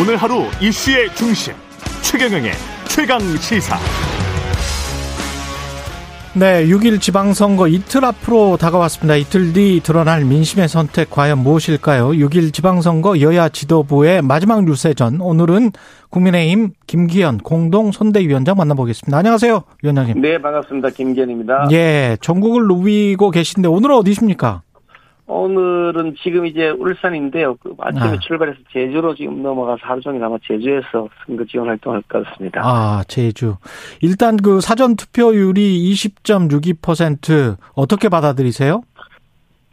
오늘 하루 이슈의 중심 최경영의 최강 시사. 네, 6일 지방선거 이틀 앞으로 다가왔습니다. 이틀 뒤 드러날 민심의 선택 과연 무엇일까요? 6일 지방선거 여야 지도부의 마지막 유세전. 오늘은 국민의힘 김기현 공동 선대위원장 만나보겠습니다. 안녕하세요, 위원장님. 네, 반갑습니다. 김기현입니다. 예, 전국을 누비고 계신데 오늘은 어디십니까? 오늘은 지금 이제 울산인데요. 그 아침에 아. 출발해서 제주로 지금 넘어가서 하루 종일 아마 제주에서 선거 지원 활동할 것 같습니다. 아, 제주. 일단 그 사전 투표율이 20.62% 어떻게 받아들이세요?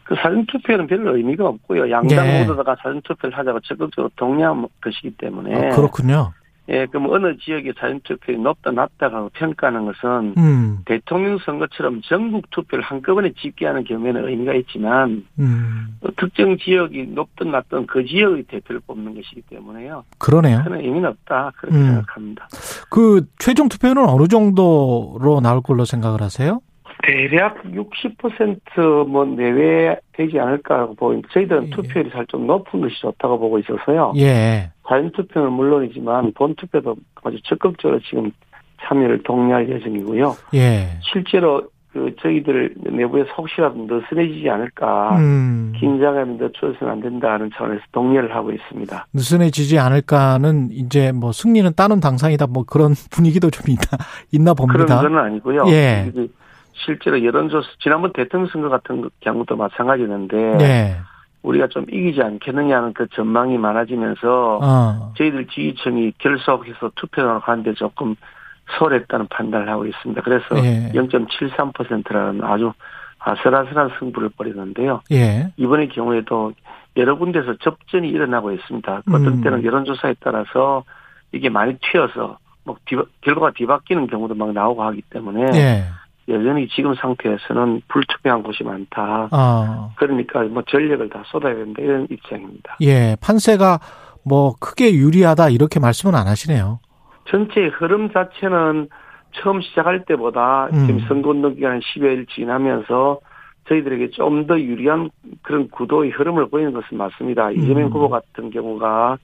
그 사전 투표는 별로 의미가 없고요. 양당 네. 모두가 사전 투표를 하자고 적극적으로 독려한 것이기 때문에. 아, 그렇군요. 예, 그럼 어느 지역의 사전 투표율이 높다 낮다가 평가하는 것은 음, 대통령 선거처럼 전국 투표를 한꺼번에 집계하는 경우에는 의미가 있지만 음, 또 특정 지역이 높든 낮든 그 지역의 대표를 뽑는 것이기 때문에요. 그러네요. 큰 의미는 없다 그렇게 음. 생각합니다. 그 최종 투표는 어느 정도로 나올 걸로 생각을 하세요? 대략 60%뭐 내외 되지 않을까라고 보이는데 저희들은 예. 투표율이 살짝 좀 높은 것이 좋다고 보고 있어서요. 예. 사전 투표는 물론이지만 본 투표도 아주 적극적으로 지금 참여를 독려할 예정이고요. 예. 실제로 그 저희들 내부에서 혹시라도 느슨해지지 않을까 음. 긴장감이 늦춰서는 안 된다는 차원에서 독려를 하고 있습니다. 느슨해지지 않을까는 이제 뭐 승리는 따는 당상이다 뭐 그런 분위기도 좀 있나 있나 그런 봅니다. 건 아니고요. 예. 실제로 여론조사 지난번 대통령 선거 같은 경우도 마찬가지인데 네. 우리가 좀 이기지 않겠느냐는 그 전망이 많아지면서 어. 저희들 지지층이 결속해서 투표를 하는데 조금 소홀했다는 판단을 하고 있습니다. 그래서 예. 0.73%라는 아주 아슬아슬한 승부를 벌이는데요. 예. 이번의 경우에도 여러 군데서 접전이 일어나고 있습니다. 어떤 음. 때는 여론조사에 따라서 이게 많이 튀어서 뭐 뒤- 결과가 뒤바뀌는 경우도 막 나오고 하기 때문에 예. 여전히 지금 상태에서는 불투명한 곳이 많다. 어. 그러니까 뭐 전력을 다 쏟아야 된다 이런 입장입니다. 예. 판세가 뭐 크게 유리하다 이렇게 말씀은 안 하시네요. 전체의 흐름 자체는 처음 시작할 때보다 음. 지금 선거운동 기간 10여일 지나면서 저희들에게 좀 더 유리한 그런 구도의 흐름을 보이는 것은 맞습니다. 이재명 음. 후보 같은 경우가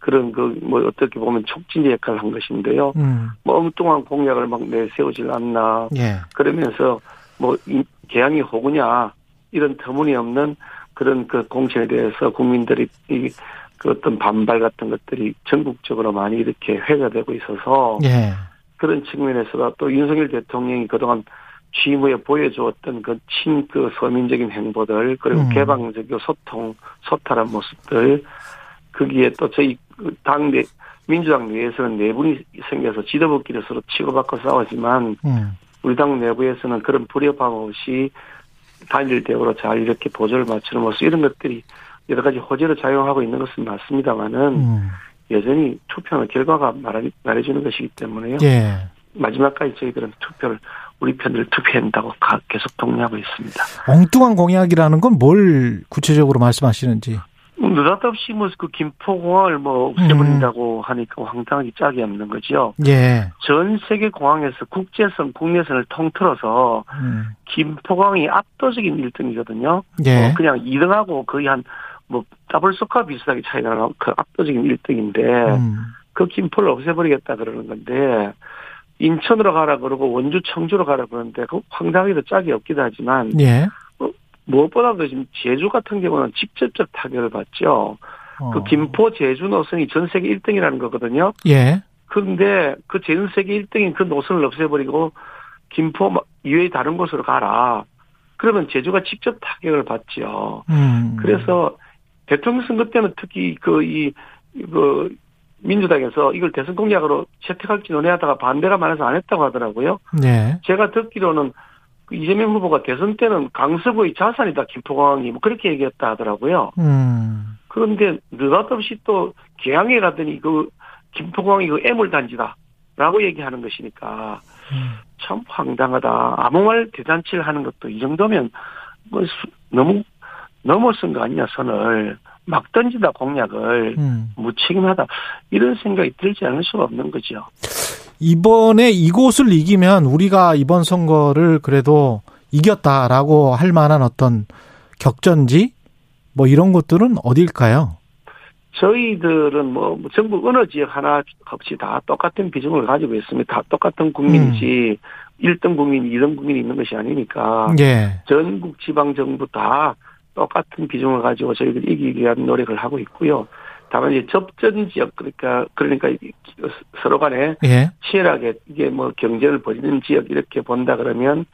그런 그 뭐 어떻게 보면 촉진제 역할을 한 것인데요. 음. 뭐 엉뚱한 공약을 막 내세우질 않나 예. 그러면서 뭐 이- 개항이 호구냐 이런 터무니없는 그런 그 공천에 대해서 국민들이 이 그 어떤 반발 같은 것들이 전국적으로 많이 이렇게 회자되고 있어서 예. 그런 측면에서 또 윤석열 대통령이 그동안 취임 후에 보여주었던 그친그 서민적인 행보들 그리고 음. 개방적이고 소통 소탈한 모습들 거기에 또 저희 그 당 내, 민주당 내에서는 내분이 생겨서 지도부끼리 서로 치고받고 싸우지만 음. 우리 당 내부에서는 그런 불협화 없이 단일 대우로 잘 이렇게 보조를 맞추는 모습 이런 것들이 여러 가지 호재로 작용하고 있는 것은 맞습니다만은 음. 여전히 투표는 결과가 말하, 말해주는 것이기 때문에요. 예. 마지막까지 저희들은 투표를 우리 편을 투표한다고 가- 계속 독려하고 있습니다. 엉뚱한 공약이라는 건 뭘 구체적으로 말씀하시는지. 느닷없이 뭐 그 김포공항을 뭐 없애버린다고 하니까 황당하기 짝이 없는 거죠. 예. 전 세계 공항에서 국제선, 국내선을 통틀어서 음. 김포공항이 압도적인 1등이거든요. 예. 뭐 그냥 2등하고 거의 한 뭐 더블 소카 비슷하게 차이가 나는 그 압도적인 1등인데 음. 그 김포를 없애버리겠다 그러는 건데 인천으로 가라 그러고 원주 청주로 가라 그러는데 그 황당하게도 짝이 없기도 하지만 예. 무엇보다도 지금 제주 같은 경우는 직접적 타격을 받죠. 어. 그 김포 제주 노선이 전 세계 1등이라는 거거든요. 예. 그런데 그전 세계 1등인 그 노선을 없애버리고 김포 이외의 다른 곳으로 가라. 그러면 제주가 직접 타격을 받죠. 음. 그래서 대통령 선거 때는 특히 그 이 그 민주당에서 이걸 대선 공약으로 채택할지 논의하다가 반대가 많아서 안 했다고 하더라고요. 예. 제가 듣기로는 그 이재명 후보가 대선 때는 강서구의 자산이다 김포공항이 뭐 그렇게 얘기했다 하더라고요. 음. 그런데 느닷없이 또 개항에 가더니 그 김포공항이 그 애물단지다라고 얘기하는 것이니까 음. 참 황당하다. 아무 말 대잔치를 하는 것도 이 정도면 뭐 수- 너무 넘어선 거 아니냐 선을 막 던지다 공약을 음. 무책임하다 이런 생각이 들지 않을 수가 없는 거죠. 이번에 이곳을 이기면 우리가 이번 선거를 그래도 이겼다라고 할 만한 어떤 격전지 뭐 이런 것들은 어딜까요? 저희들은 뭐 전국 어느 지역 하나 없이 다 똑같은 비중을 가지고 있습니다. 다 똑같은 국민이지 음. 1등 국민, 2등 국민이 있는 것이 아니니까 예. 전국 지방 정부 다 똑같은 비중을 가지고 저희들이 이기기 위한 노력을 하고 있고요. 다만 이제 접전 지역 그러니까 그러니까 서로 간에 예. 치열하게 이게 뭐 경쟁을 벌이는 지역 이렇게 본다 그러면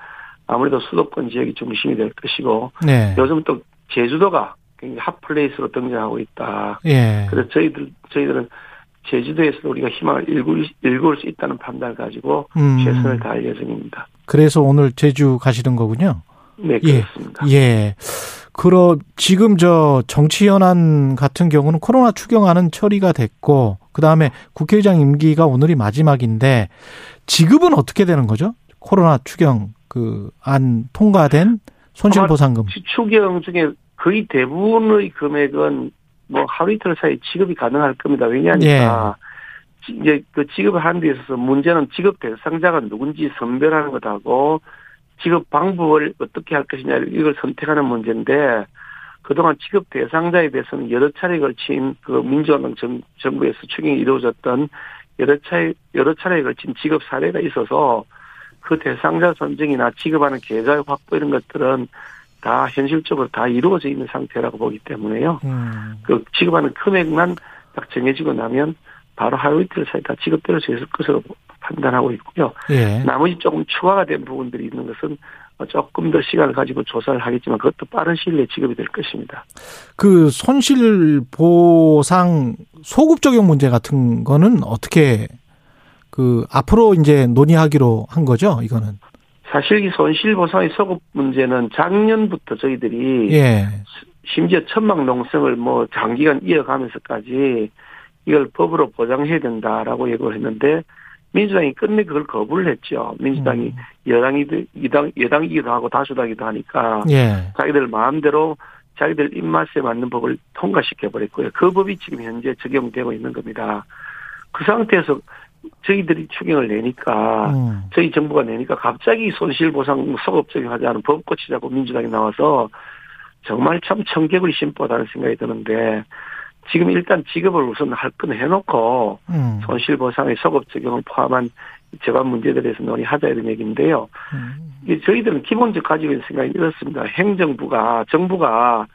아무래도 수도권 지역이 중심이 될 것이고 네. 요즘 또 제주도가 굉장히 hot place로 등장하고 있다. 예. 그래서 저희들 저희들은 제주도에서 우리가 희망을 일굴, 일굴 수 있다는 판단을 가지고 음. 최선을 다할 예정입니다. 그래서 오늘 제주 가시는 거군요. 네, 그렇습니다. 예. 예. 그럼 지금 저 정치 현안 같은 경우는 코로나 추경안은 처리가 됐고 그다음에 국회의장 임기가 오늘이 마지막인데 지급은 어떻게 되는 거죠? 코로나 추경 그 안 통과된 손실 보상금. 추경 중에 거의 대부분의 금액은 뭐 하루 이틀 사이 지급이 가능할 겁니다. 왜냐하니까 예. 이제 그 지급을 하는 데 있어서 문제는 지급 대상자가 누군지 선별하는 것하고 지급 방법을 어떻게 할 것이냐 이걸 선택하는 문제인데 그동안 지급 대상자에 대해서는 여러 차례에 걸친 그 민주화당 정부에서 추경이 이루어졌던 여러 차례 여러 차례에 걸친 지급 사례가 있어서 그 대상자 선정이나 지급하는 계좌의 확보 이런 것들은 다 현실적으로 다 이루어져 있는 상태라고 보기 때문에요. 음. 그 지급하는 금액만 딱 정해지고 나면 바로 하루 이틀 사이 다 지급될 수 있을 것으로 판단하고 있고요. 예. 나머지 조금 추가가 된 부분들이 있는 것은 조금 더 시간을 가지고 조사를 하겠지만 그것도 빠른 시일 내에 지급이 될 것입니다. 그 손실 보상 소급 적용 문제 같은 거는 어떻게 그 앞으로 이제 논의하기로 한 거죠, 이거는. 사실 이 손실 보상의 소급 문제는 작년부터 저희들이 예. 심지어 천막 농성을 뭐 장기간 이어가면서까지 이걸 법으로 보장해야 된다라고 얘기를 했는데 민주당이 끝내 그걸 거부를 했죠. 민주당이 음. 여당이 여당 여당이기도 하고 다수당이기도 하니까 예. 자기들 마음대로 자기들 입맛에 맞는 법을 통과시켜 버렸고요. 그 법이 지금 현재 적용되고 있는 겁니다. 그 상태에서 저희들이 추경을 내니까 음. 저희 정부가 내니까 갑자기 손실보상 소급 적용하자는 법 고치자고 민주당이 나와서 정말 참 청개구리 심보다는 생각이 드는데 지금 일단 지급을 우선 할 건 해놓고 음. 손실보상의 소급 적용을 포함한 재반 문제들에 대해서 논의하자 이런 얘기인데요. 음. 저희들은 기본적 가지고 있는 생각이 이렇습니다. 행정부가 정부가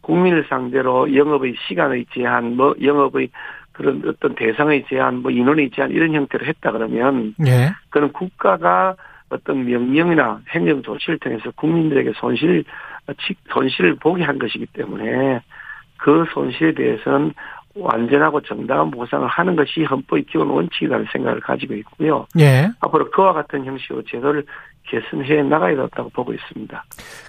국민을 상대로 영업의 시간의 제한, 뭐 영업의 그런 어떤 대상의 제한, 뭐 인원의 제한 이런 형태로 했다 그러면 예. 그는 국가가 어떤 명령이나 행정 조치를 통해서 국민들에게 손실 손실을 보게 한 것이기 때문에 그 손실에 대해서는 완전하고 정당한 보상을 하는 것이 헌법의 기본 원칙이라는 생각을 가지고 있고요. 예. 앞으로 그와 같은 형식으로 제도를 개선해 나가야 된다고 보고 있습니다.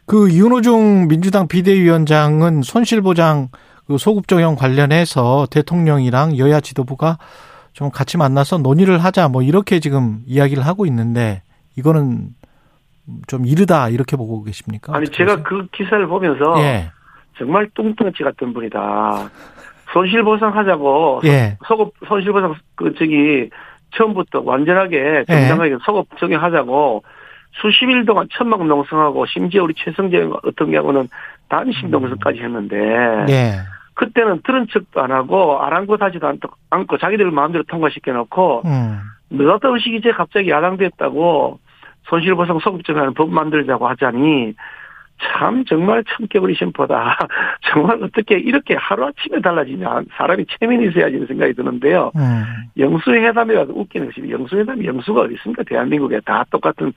그 윤호중 민주당 비대위원장은 손실보장 그 소급 적용 관련해서 대통령이랑 여야 지도부가 좀 같이 만나서 논의를 하자 뭐 이렇게 지금 이야기를 하고 있는데 이거는 좀 이르다 이렇게 보고 계십니까? 아니 제가 보세요? 그 기사를 보면서 예. 정말 뚱뚱치 같은 분이다. 손실보상하자고 예. 소급 손실보상 그 저기 처음부터 완전하게 정당하게 예. 소급 적용하자고 수십 일 동안 천막 농성하고 심지어 우리 최성재 어떤 경우는 단식 농성까지 했는데 예. 그때는 들은 척도 안 하고 아랑곳하지도 않고 자기들 마음대로 통과시켜 놓고 음. 느닷없이 이제 갑자기 야당됐다고 손실보상 소급적하는 법 만들자고 하자니 참 정말 참깨버리 심보다 정말 어떻게 이렇게 하루아침에 달라지냐 사람이 체면이 있어야지 생각이 드는데요. 음. 영수회담이라도 웃기는 것이 영수회담이 영수가 어디 있습니까? 대한민국에 다 똑같은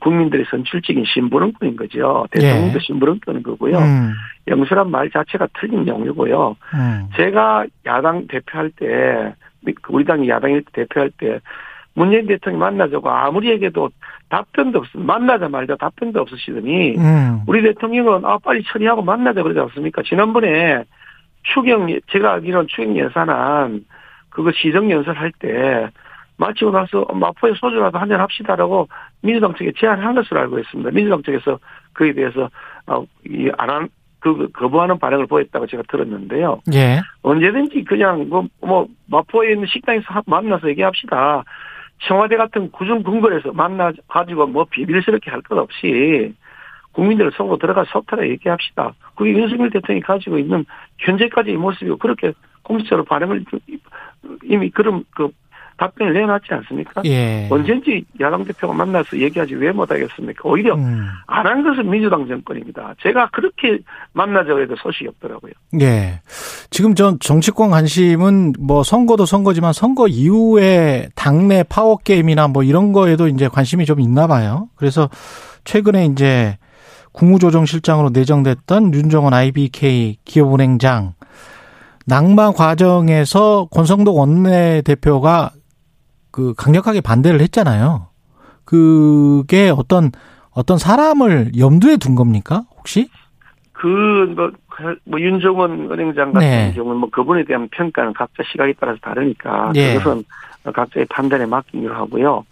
국민들의 선출직인 심부름꾼인 거죠. 대통령도 예. 심부름꾼인 거고요. 음. 영수란 말 자체가 틀린 용어고요. 음. 제가 야당 대표할 때 우리 당이 야당 대표할 때 문재인 대통령이 만나자고 아무리 얘기해도 답변도 없, 만나자 말자 답변도 없으시더니, 음. 우리 대통령은 아, 빨리 처리하고 만나자 그러지 않습니까? 지난번에 추경, 제가 알기로는 추경 예산안, 그거 시정연설 할 때, 마치고 나서 마포에 소주라도 한잔 합시다라고 민주당 측에 제안한 것으로 알고 있습니다. 민주당 측에서 그에 대해서, 어, 이, 안 한, 그, 거부하는 반응을 보였다고 제가 들었는데요. 예. 언제든지 그냥 뭐, 뭐, 마포에 있는 식당에서 만나서 얘기합시다. 청와대 같은 구중 궁궐에서 만나 가지고 뭐 비밀스럽게 할 것 없이 국민들을 속으로 들어가 속타라 얘기합시다. 그게 윤석열 대통령이 가지고 있는 현재까지의 모습이고 그렇게 공식적으로 반응을 이미 그런 그 답변을 내놨지 않습니까? 예. 언젠지 야당 대표가 만나서 얘기하지 왜 못하겠습니까? 오히려 음. 안한 것은 민주당 정권입니다. 제가 그렇게 만나자고 해도 소식이 없더라고요. 예. 지금 전 정치권 관심은 뭐 선거도 선거지만 선거 이후에 당내 파워 게임이나 뭐 이런 거에도 이제 관심이 좀 있나 봐요. 그래서 최근에 이제 국무조정실장으로 내정됐던 윤정원 IBK 기업은행장 낙마 과정에서 권성동 원내대표가 그 강력하게 반대를 했잖아요. 그게 어떤 어떤 사람을 염두에 둔 겁니까? 혹시? 그뭐 뭐 윤종원 은행장 같은 네. 경우는 뭐 그분에 대한 평가는 각자 시각에 따라서 다르니까 예. 그것은 각자의 판단에 맡기기로 하고요.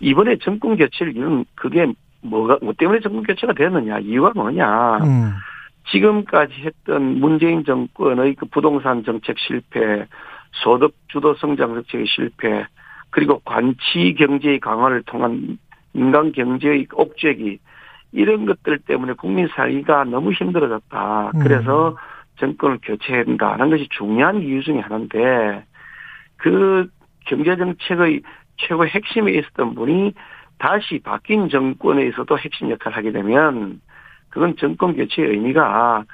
이번에 정권 교체를 이유는 그게 뭐가 뭐 때문에 정권 교체가 됐느냐 이유가 뭐냐 음. 지금까지 했던 문재인 정권의 그 부동산 정책 실패, 소득 주도 성장 정책의 실패, 그리고 관치 경제의 강화를 통한 민간 경제의 옥죄기 이런 것들 때문에 국민 살기가 너무 힘들어졌다. 음. 그래서 정권을 교체해야 된다는 것이 중요한 이유 중에 하나인데 그 경제 정책의 최고 핵심에 있었던 분이 다시 바뀐 정권에서도 핵심 역할을 하게 되면 그건 정권 교체의 의미가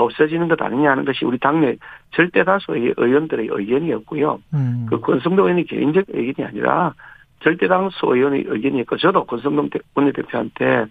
없어지는 것 아니냐 하는 것이 우리 당내 절대 다수의 의원들의 의견이었고요. 음. 그 권성동 의원의 개인적 의견이 아니라 절대 다수 의원의 의견이었고 저도 권성동 대- 원내대표한테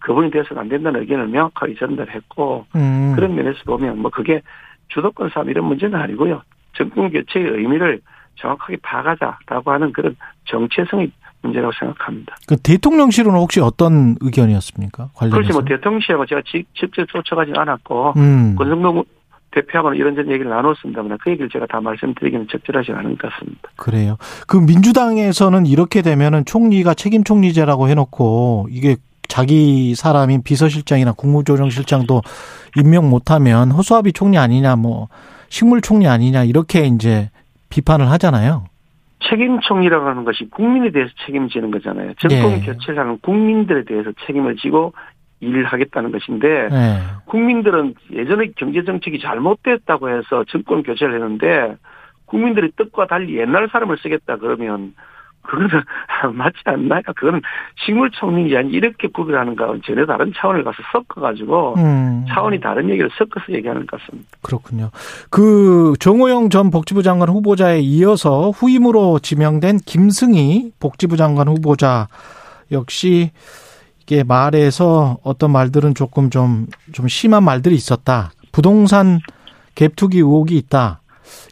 그분이 돼서는 안 된다는 의견을 명확하게 전달했고 음. 그런 면에서 보면 뭐 그게 주도권 싸움 이런 문제는 아니고요. 정권 교체의 의미를 정확하게 파악하자라고 하는 그런 정체성의 문제라고 생각합니다. 그 대통령실은 혹시 어떤 의견이었습니까? 관련해서. 그렇지 뭐 대통령실하고 제가 직- 직접 쫓아가진 않았고 음. 권성동 대표하고는 이런저런 얘기를 나눴습니다만 그 얘기를 제가 다 말씀드리기는 적절하지 않은 것 같습니다. 그래요. 그 민주당에서는 이렇게 되면은 총리가 책임 총리제라고 해놓고 이게 자기 사람인 비서실장이나 국무조정실장도 임명 못하면 허수아비 총리 아니냐, 뭐 식물 총리 아니냐 이렇게 이제 비판을 하잖아요. 책임 총리라고 하는 것이 국민에 대해서 책임지는 거잖아요. 정권 예. 교체를 하는 국민들에 대해서 책임을 지고 일을 하겠다는 것인데 네. 국민들은 예전에 경제 정책이 잘못됐다고 해서 정권 교체를 했는데 국민들이 뜻과 달리 옛날 사람을 쓰겠다 그러면 그거는 맞지 않나요? 그거는 식물 총리이 아니 이렇게 구별하는 거하고는 전혀 다른 차원을 가서 섞어가지고 음. 차원이 다른 얘기를 섞어서 얘기하는 것 같습니다. 그렇군요. 그 정호영 전 복지부 장관 후보자에 이어서 후임으로 지명된 김승희 복지부 장관 후보자 역시 이게 말에서 어떤 말들은 조금 좀, 좀 심한 말들이 있었다. 부동산 갭투기 의혹이 있다.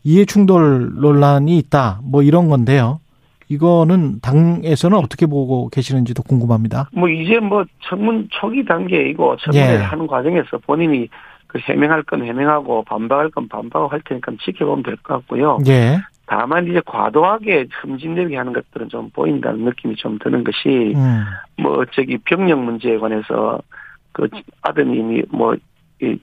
이해 충돌 논란이 있다. 뭐 이런 건데요. 이거는 당에서는 어떻게 보고 계시는지도 궁금합니다. 뭐 이제 뭐 청문 초기 단계이고 청문회를 예. 하는 과정에서 본인이 그 해명할 건 해명하고 반박할 건 반박하고 할 테니까 지켜보면 될 것 같고요. 예. 다만 이제 과도하게 흠진되게 하는 것들은 좀 보인다는 느낌이 좀 드는 것이 음. 뭐 저기 병력 문제에 관해서 그 아드님이 뭐 이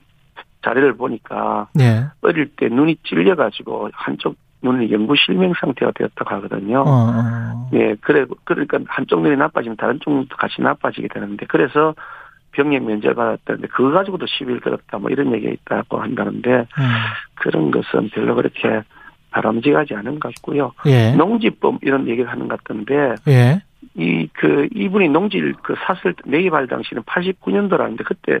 자료를 보니까 예. 어릴 때 눈이 찔려가지고 한쪽 눈이 영구 실명 상태가 되었다고 하거든요. 어, 어. 예, 그래 그러니까 한쪽 눈이 나빠지면 다른 쪽 눈도 같이 나빠지게 되는데 그래서 병력 면제를 받았다는데 그거 가지고도 시비를 걸었다 뭐 이런 얘기가 있다고 한다는데 음. 그런 것은 별로 그렇게 바람직하지 않은 것 같고요. 예. 농지법 이런 얘기를 하는 것 같던데 예. 이그 이분이 농지를 그 샀을 때 매입할 당시는 89년도라는데 그때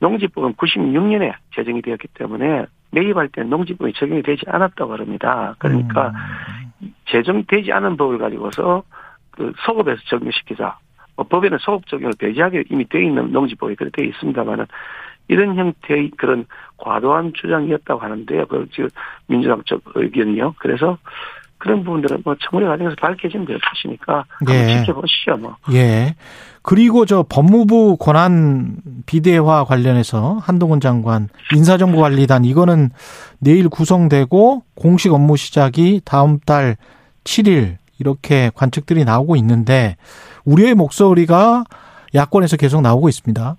농지법은 96년에 제정이 되었기 때문에 매입할 때 농지법이 적용이 되지 않았다고 합니다. 그러니까 음. 제정되지 않은 법을 가지고서 그 소급해서 적용시키자. 뭐 법에는 소급 적용을 배제하게 이미 되어 있는 농지법이 그렇게 되어 있습니다만은 이런 형태의 그런 과도한 주장이었다고 하는데요. 그 지금 민주당 쪽 의견이요. 그래서 그런 부분들은 뭐 청문회 과정에서 밝혀지면 될 것이니까 한번 예. 지켜보시죠. 뭐. 예. 그리고 저 법무부 권한 비대화 관련해서 한동훈 장관 인사정보관리단 이거는 내일 구성되고 공식 업무 시작이 다음 달 7일 이렇게 관측들이 나오고 있는데 우려의 목소리가 야권에서 계속 나오고 있습니다.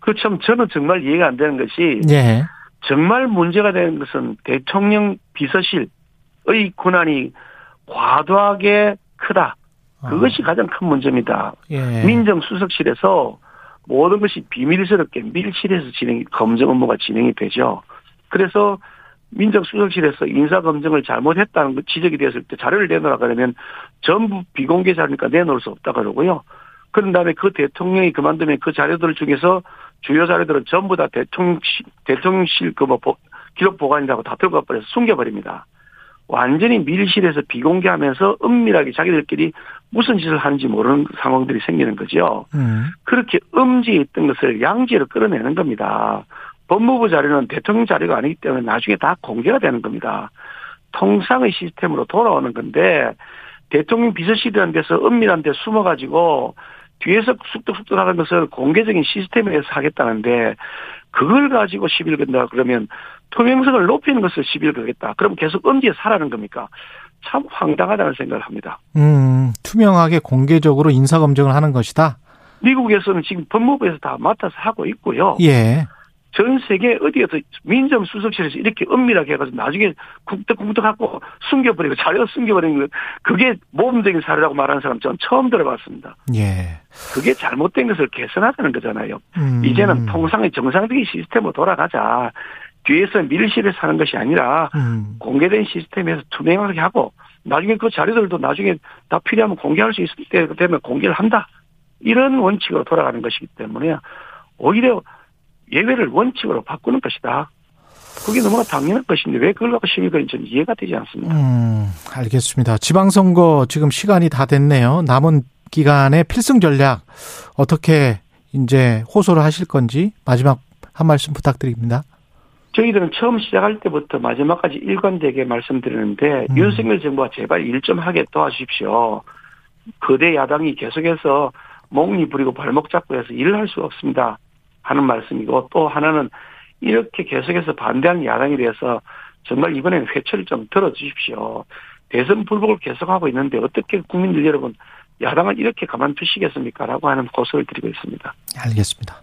그 참 저는 정말 이해가 안 되는 것이 예. 정말 문제가 되는 것은 대통령 비서실 의 권한이 과도하게 크다. 그것이 가장 큰 문제입니다. 예. 민정수석실에서 모든 것이 비밀스럽게 밀실에서 진행, 검증 업무가 진행이 되죠. 그래서 민정수석실에서 인사검증을 잘못했다는 그 지적이 되었을 때 자료를 내놓으라 그러면 전부 비공개 자료니까 내놓을 수 없다 그러고요. 그런 다음에 그 대통령이 그만두면 그 자료들 중에서 주요 자료들은 전부 다 대통령실, 대통령실 그 뭐 기록 보관이라고 다 들고 가버려서 숨겨버립니다. 완전히 밀실에서 비공개하면서 은밀하게 자기들끼리 무슨 짓을 하는지 모르는 상황들이 생기는 거죠. 음. 그렇게 음지에 있던 것을 양지로 끌어내는 겁니다. 법무부 자료는 대통령 자료가 아니기 때문에 나중에 다 공개가 되는 겁니다. 통상의 시스템으로 돌아오는 건데 대통령 비서실이라는 데서 은밀한 데 숨어가지고 뒤에서 쑥덕쑥덕 하는 것을 공개적인 시스템에서 하겠다는데 그걸 가지고 시비를 건다 그러면 투명성을 높이는 것을 시비를 걸겠다. 그럼 계속 음지에 살아는 겁니까? 참 황당하다는 생각을 합니다. 음, 투명하게 공개적으로 인사검증을 하는 것이다? 미국에서는 지금 법무부에서 다 맡아서 하고 있고요. 예. 전 세계 어디에서 민정 수석실에서 이렇게 은밀하게 해가지고 나중에 쿵떡쿵떡 갖고 숨겨버리고 자료 숨겨버리는 거 그게 모범적인 사례라고 말하는 사람 전 처음 들어봤습니다. 예. 그게 잘못된 것을 개선하자는 거잖아요. 음. 이제는 통상의 정상적인 시스템으로 돌아가자. 뒤에서 밀실에 사는 것이 아니라 음. 공개된 시스템에서 투명하게 하고 나중에 그 자료들도 나중에 다 필요하면 공개할 수 있을 때 되면 공개를 한다. 이런 원칙으로 돌아가는 것이기 때문에 오히려 예외를 원칙으로 바꾸는 것이다. 그게 너무나 당연한 것인데 왜 그걸 갖고 시비가 저는 이해가 되지 않습니다. 음, 알겠습니다. 지방선거 지금 시간이 다 됐네요. 남은 기간의 필승 전략 어떻게 이제 호소를 하실 건지 마지막 한 말씀 부탁드립니다. 저희들은 처음 시작할 때부터 마지막까지 일관되게 말씀드리는데 음. 윤석열 정부가 제발 일 좀 하게 도와주십시오. 거대 야당이 계속해서 몽니 부리고 발목 잡고 해서 일을 할수 없습니다. 하는 말씀이고 또 하나는 이렇게 계속해서 반대하는 야당에 대해서 정말 이번에는 회초를 좀 들어주십시오. 대선 불복을 계속하고 있는데 어떻게 국민들 여러분 야당을 이렇게 가만두시겠습니까? 라고 하는 고소를 드리고 있습니다. 알겠습니다.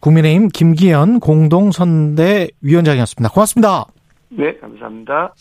국민의힘 김기현 공동선대위원장이었습니다. 고맙습니다. 네, 감사합니다.